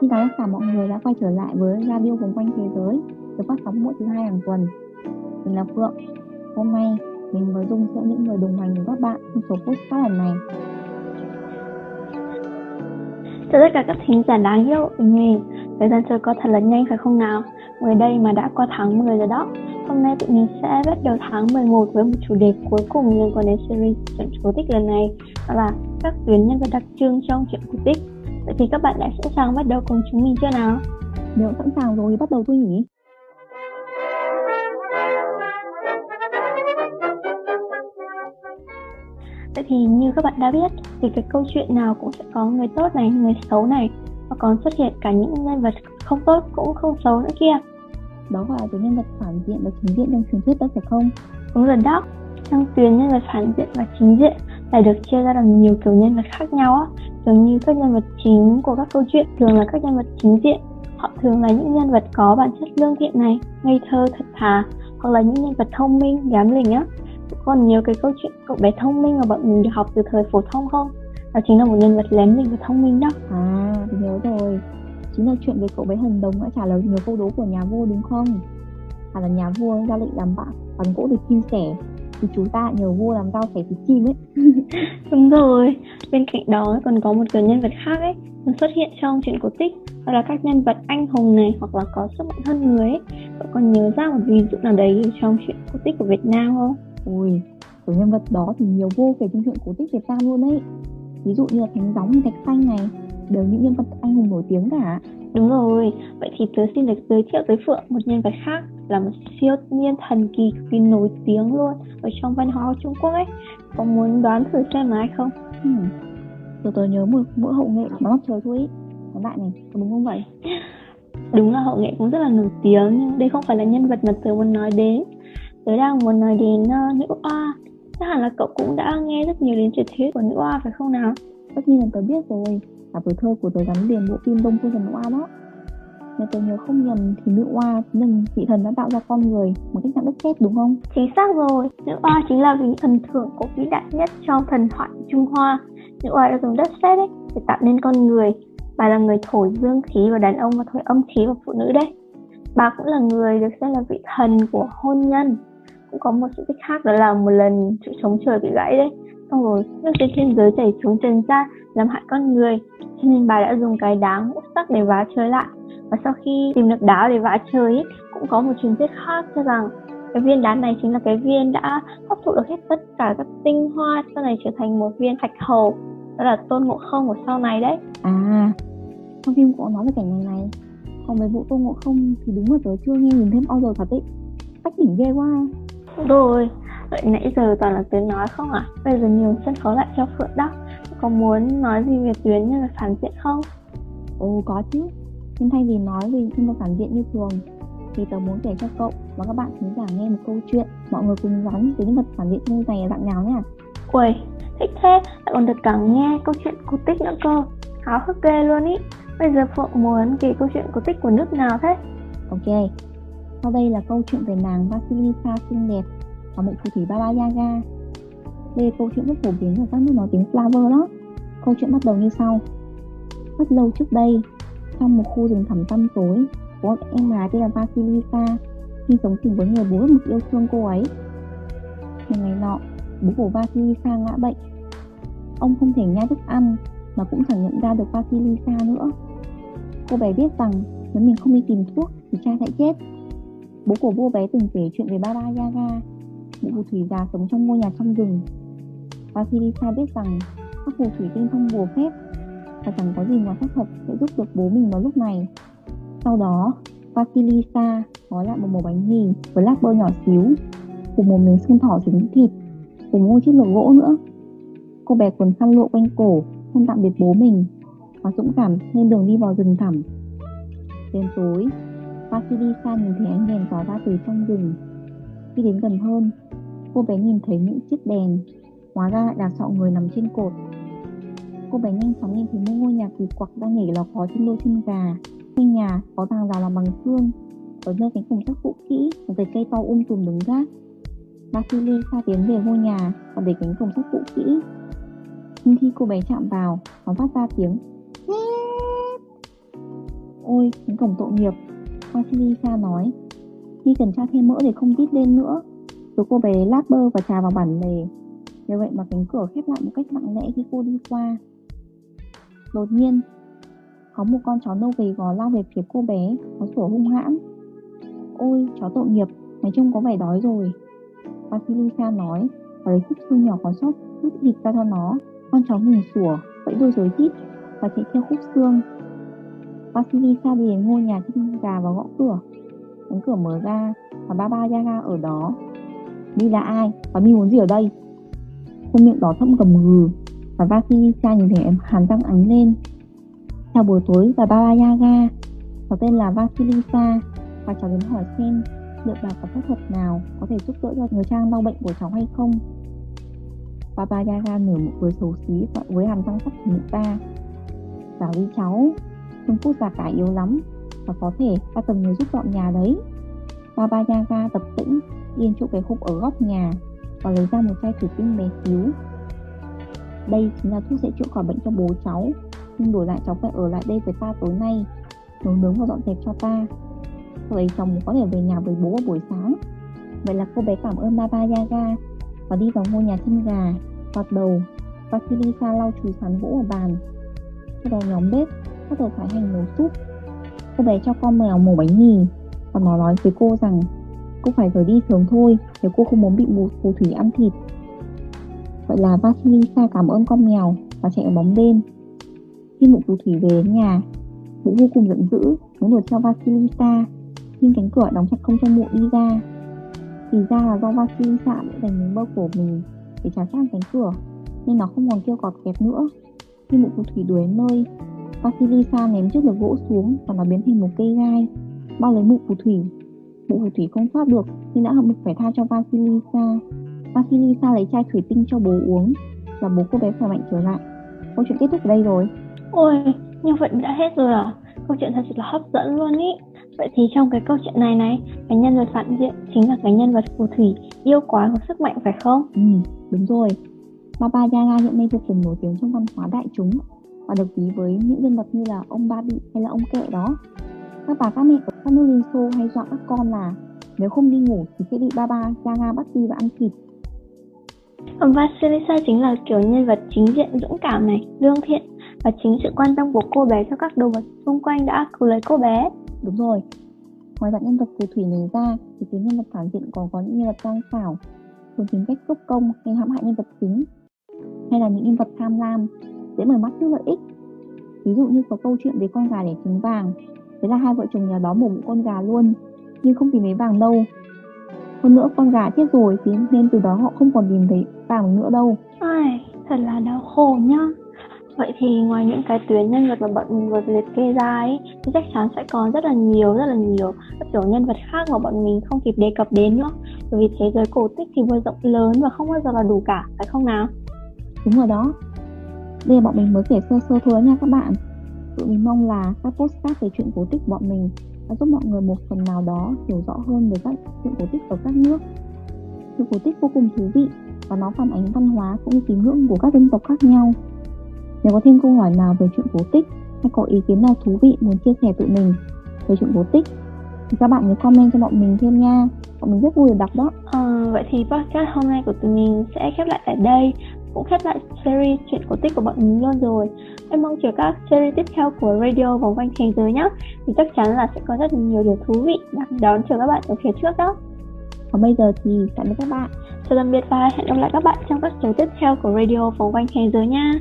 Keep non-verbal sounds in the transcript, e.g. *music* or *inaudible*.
Xin chào tất cả mọi người đã quay trở lại với Radio Vòng Quanh Thế Giới, được phát sóng mỗi thứ hai hàng tuần. Mình là Phượng. Hôm nay, mình và Dung sẽ những người đồng hành cùng các bạn trong số podcast lần này. Chào tất cả các thính giả đáng yêu của mình. Thời gian trôi qua thật là nhanh, phải không nào? Mới đây mà đã qua tháng 10 rồi đó. Hôm nay tụi mình sẽ bắt đầu tháng 11 với một chủ đề cuối cùng liên quan đến series chuyện cổ tích lần này, đó là các tuyến nhân vật đặc trưng trong chuyện cổ tích. Vậy thì các bạn đã sẵn sàng bắt đầu cùng chúng mình chưa nào? Nếu sẵn sàng rồi thì bắt đầu thôi nhỉ? Vậy thì như các bạn đã biết thì cái câu chuyện nào cũng sẽ có người tốt này, người xấu này và còn xuất hiện cả những nhân vật không tốt cũng không xấu nữa kia. Đó gọi là tuyến nhân vật phản diện và chính diện trong truyền thuyết đó phải không? Đúng rồi đó. Trong tuyến nhân vật phản diện và chính diện lại được chia ra làm nhiều kiểu nhân vật khác nhau á. Dường như các nhân vật chính của các câu chuyện thường là các nhân vật chính diện. Họ thường là những nhân vật có bản chất lương thiện này, ngây thơ, thật thà hoặc là những nhân vật thông minh, dám lình á còn nhiều cái câu chuyện cậu bé thông minh mà bọn mình được học từ thời phổ thông không đó chính là một nhân vật lém lình và thông minh đó À, nhớ rồi. Chính là chuyện về cậu bé Hần Đồng đã trả lời nhiều câu đố của nhà vua đúng không? Hay là nhà vua ra lệnh làm bạn bằng gỗ được chia sẻ thì chúng ta nhờ vua làm rau sẻ thịt chim ấy. *laughs* đúng rồi bên cạnh đó còn có một kiểu nhân vật khác ấy nó xuất hiện trong chuyện cổ tích đó là các nhân vật anh hùng này hoặc là có sức mạnh hơn người ấy cậu còn nhớ ra một ví dụ nào đấy trong chuyện cổ tích của Việt Nam không Ui, kiểu nhân vật đó thì nhiều vô kể trong chuyện cổ tích Việt Nam luôn ấy. Ví dụ như là Thánh Gióng Thạch Xanh này, đều những nhân vật anh hùng nổi tiếng cả. Đúng rồi, vậy thì tớ xin được giới thiệu tới Phượng một nhân vật khác là một siêu nhiên thần kỳ cực kỳ nổi tiếng luôn ở trong văn hóa Trung Quốc ấy. Có muốn đoán thử xem là ai không? Hmm. Tôi tớ nhớ một mỗi hậu nghệ nó mặt trời thôi ý. Các bạn này, có đúng không vậy? *laughs* Đúng là hậu nghệ cũng rất là nổi tiếng nhưng đây không phải là nhân vật mà tớ muốn nói đến. Tớ đang muốn nói đến uh, nữ oa. Chắc hẳn là cậu cũng đã nghe rất nhiều đến truyền thuyết của nữ oa phải không nào? Tất nhiên là tớ biết rồi. Cả tuổi thơ của tớ gắn liền bộ phim Đông Phương Thần Nữ Oa đó. Nếu tớ nhớ không nhầm thì nữ oa chính là vị thần đã tạo ra con người một cách chạm đất chết đúng không? Chính xác rồi, nữ oa chính là vị thần thượng cổ vĩ đại nhất trong thần thoại Trung Hoa. Nữ oa đã dùng đất sét ấy để tạo nên con người. Bà là người thổi dương khí vào đàn ông và thổi âm khí vào phụ nữ đấy. Bà cũng là người được xem là vị thần của hôn nhân. Cũng có một sự tích khác đó là một lần trụ chống trời bị gãy đấy. Xong rồi nước trên thiên giới chảy xuống trần gian làm hại con người. Cho nên bà đã dùng cái đá ngũ sắc để vá trời lại và sau khi tìm được đá để vã trời ấy, cũng có một truyền thuyết khác cho rằng cái viên đá này chính là cái viên đã hấp thụ được hết tất cả các tinh hoa sau này trở thành một viên thạch hầu đó là tôn ngộ không của sau này đấy À, trong phim cũng nói về cảnh này này. Còn về vụ Tôn Ngộ Không thì đúng là tớ chưa nghe nhìn thêm bao giờ thật ấy. Cách đỉnh ghê quá. rồi vậy nãy giờ toàn là tiếng nói không à bây giờ nhiều sân khấu lại cho phượng đó có muốn nói gì về tuyến như là phản diện không Ồ có chứ. Nhưng thay vì nói về nhân vật phản diện như thường thì tớ muốn kể cho cậu và các bạn khán giả nghe một câu chuyện mọi người cùng đoán về nhân vật phản diện trong này là dạng nào nhá. Ui, thích thế, lại còn được cả nghe câu chuyện cổ tích nữa cơ Háo hức ghê luôn ý Bây giờ Phượng muốn kể câu chuyện cổ tích của nước nào thế? Ok. Sau đây là câu chuyện về nàng Vasilisa xinh đẹp và mệnh phù thủy Baba Yaga. Đây là câu chuyện rất phổ biến ở các nước nói tiếng Slaver đó. Câu chuyện bắt đầu như sau. Rất lâu trước đây, trong một khu rừng thẳm tăm tối, có một em gái tên là Vasilisa sinh sống cùng với người bố rất mực yêu thương cô ấy. Một ngày nọ, bố của Vasilisa ngã bệnh. Ông không thể nhai thức ăn mà cũng chẳng nhận ra được Vasilisa nữa. Cô bé biết rằng nếu mình không đi tìm thuốc thì cha sẽ chết. Bố của cô bé từng kể chuyện về Baba Yaga, một phù thủy già sống trong ngôi nhà trong rừng. Vasilisa biết rằng các phù thủy tinh thông bùa phép và chẳng có gì ngoài phép thuật sẽ giúp được bố mình vào lúc này. Sau đó, Vasilisa gói lại một mẩu bánh mì với lát bơ nhỏ xíu, cùng một miếng xương thỏ trứng thịt, cùng một chiếc lược gỗ nữa. Cô bé quần khăn lụa quanh cổ, không tạm biệt bố mình và dũng cảm lên đường đi vào rừng thẳm. Đến tối, Vasilisa nhìn thấy ánh đèn tỏa ra từ trong rừng. Khi đến gần hơn, cô bé nhìn thấy những chiếc đèn, hóa ra lại là sọ người nằm trên cột. Cô bé nhanh chóng nhìn thấy một ngôi nhà kỳ quặc đang nhảy lò khó trên đôi chân gà. Ngôi nhà có tàng rào làm bằng xương, ở nơi cánh cổng sắt cũ kỹ, một cái cây to um tùm đứng gác. Vasilisa tiến về ngôi nhà và để cánh cổng sắt cũ kỹ. Nhưng khi cô bé chạm vào, nó phát ra tiếng Ôi, cánh cổng tội nghiệp. Vasilisa nói. Đi cần tra thêm mỡ để không tít lên nữa. Rồi cô bé lát bơ và trà vào bản lề. như vậy mà cánh cửa khép lại một cách lặng lẽ khi cô đi qua. Đột nhiên, có một con chó nâu gầy gò lao về phía cô bé, nó sủa hung hãn. Ôi, chó tội nghiệp, mày trông có vẻ đói rồi. Vasilisa nói, và lấy khúc xương nhỏ còn sót rút thịt ra cho nó. Con chó ngừng sủa, vẫy đôi rồi rít và chạy theo khúc xương. Vasilisa đi đến ngôi nhà chân gà và gõ cửa. Cánh cửa mở ra và ba ba Yaga ở đó. Mi là ai? Và Mi muốn gì ở đây? Khuôn miệng đỏ thẫm gầm gừ và Vasilisa nhìn thấy em hàn răng ánh lên. Chào buổi tối và Baba Yaga. Cháu tên là Vasilisa và cháu đến hỏi xem liệu bà có phép thuật nào có thể giúp đỡ cho người trang đau bệnh của cháu hay không. Baba Yaga nở một cười xấu xí với hàm răng sắc của mụ ta. bảo đi cháu, Trung Quốc già cả yếu lắm và có thể ta cần người giúp dọn nhà đấy. Baba Yaga tập tĩnh yên chỗ cái hộp ở góc nhà và lấy ra một chai thủy tinh bé xíu. Đây chính là thuốc sẽ chữa khỏi bệnh cho bố cháu, nhưng đổi lại cháu phải ở lại đây với ta tối nay, nấu nướng và dọn dẹp cho ta. Sau đấy cháu có thể về nhà với bố vào buổi sáng. Vậy là cô bé cảm ơn Baba Yaga và đi vào ngôi nhà chân gà, quạt đầu. và Kirisa lau chùi sàn gỗ ở bàn. Sau đó nhóm bếp bắt đầu phải hành nấu súp. Cô bé cho con mèo mổ bánh mì và nó nói với cô rằng cô phải rời đi sớm thôi nếu cô không muốn bị một phù thủy ăn thịt. Vậy là Vasilisa cảm ơn con mèo và chạy ở bóng đêm. Khi mụ phù thủy về đến nhà, mụ vô cùng giận dữ, muốn đuổi theo Vasilisa, nhưng cánh cửa đóng chặt không cho mụ đi ra. Thì ra là do Vasilisa đã dành miếng bơ của mình để trả sát cánh cửa, nên nó không còn kêu cọt kẹt nữa. Khi mụ phù thủy đuổi đến nơi, Vasilisa ném chiếc lược gỗ xuống và nó biến thành một cây gai, bao lấy mụ phù thủy. Phù thủy không thoát được nhưng đã hợp lực phải tha cho Vasilisa. Vasilisa lấy chai thủy tinh cho bố uống và bố cô bé khỏe mạnh trở lại. Câu chuyện kết thúc ở đây rồi. Ôi, như vậy đã hết rồi à? Câu chuyện thật sự là hấp dẫn luôn ý. Vậy thì trong cái câu chuyện này này, cái nhân vật phản diện chính là cái nhân vật phù thủy yêu quái có sức mạnh phải không? Ừ, đúng rồi. Baba Yaga hiện nay vô cùng nổi tiếng trong văn hóa đại chúng và được ví với những nhân vật như là ông Ba Bị hay là ông Kệ đó. Các bà các mẹ ở các nước Liên Xô hay dọa các con là nếu không đi ngủ thì sẽ bị Baba Yaga bắt đi và ăn thịt. Vasilisa chính là kiểu nhân vật chính diện dũng cảm này, lương thiện và chính sự quan tâm của cô bé cho các đồ vật xung quanh đã cứu lấy cô bé. Đúng rồi. Ngoài dạng nhân vật phù thủy này ra thì cái nhân vật phản diện còn có những nhân vật gian xảo, thường tính cách cướp công hay hãm hại nhân vật chính, hay là những nhân vật tham lam, dễ mời mắt trước lợi ích. Ví dụ như có câu chuyện về con gà để trứng vàng, thế là hai vợ chồng nhà đó mổ một con gà luôn, nhưng không tìm thấy vàng đâu. Hơn nữa con gà chết rồi thì nên từ đó họ không còn tìm thấy vàng nữa đâu. Ai, thật là đau khổ nhá. Vậy thì ngoài những cái tuyến nhân vật mà bọn mình vừa liệt kê ra ấy thì chắc chắn sẽ còn rất là nhiều rất là nhiều các kiểu nhân vật khác mà bọn mình không kịp đề cập đến nữa. Bởi vì thế giới cổ tích thì vừa rộng lớn và không bao giờ là đủ cả, phải không nào? Đúng rồi đó. Đây là bọn mình mới kể sơ sơ thôi nha các bạn. Tụi mình mong là các postcard về chuyện cổ tích của bọn mình đã giúp mọi người một phần nào đó hiểu rõ hơn về các chuyện cổ tích ở các nước. Chuyện cổ tích vô cùng thú vị và nó phản ánh văn hóa cũng như tín ngưỡng của các dân tộc khác nhau. Nếu có thêm câu hỏi nào về chuyện cổ tích hay có ý kiến nào thú vị muốn chia sẻ tụi mình về chuyện cổ tích thì các bạn nhớ comment cho bọn mình thêm nha. Bọn mình rất vui được đọc đó. À, vậy thì podcast hôm nay của tụi mình sẽ khép lại tại đây cũng khép lại series chuyện cổ tích của bọn mình luôn rồi. Em mong chờ các series tiếp theo của radio vòng quanh thế giới nhé thì chắc chắn là sẽ có rất nhiều điều thú vị đang đón chờ các bạn ở phía trước đó. Còn bây giờ thì tạm biệt các bạn. Chào tạm biệt và hẹn gặp lại các bạn trong các số tiếp theo của radio vòng quanh thế giới nha.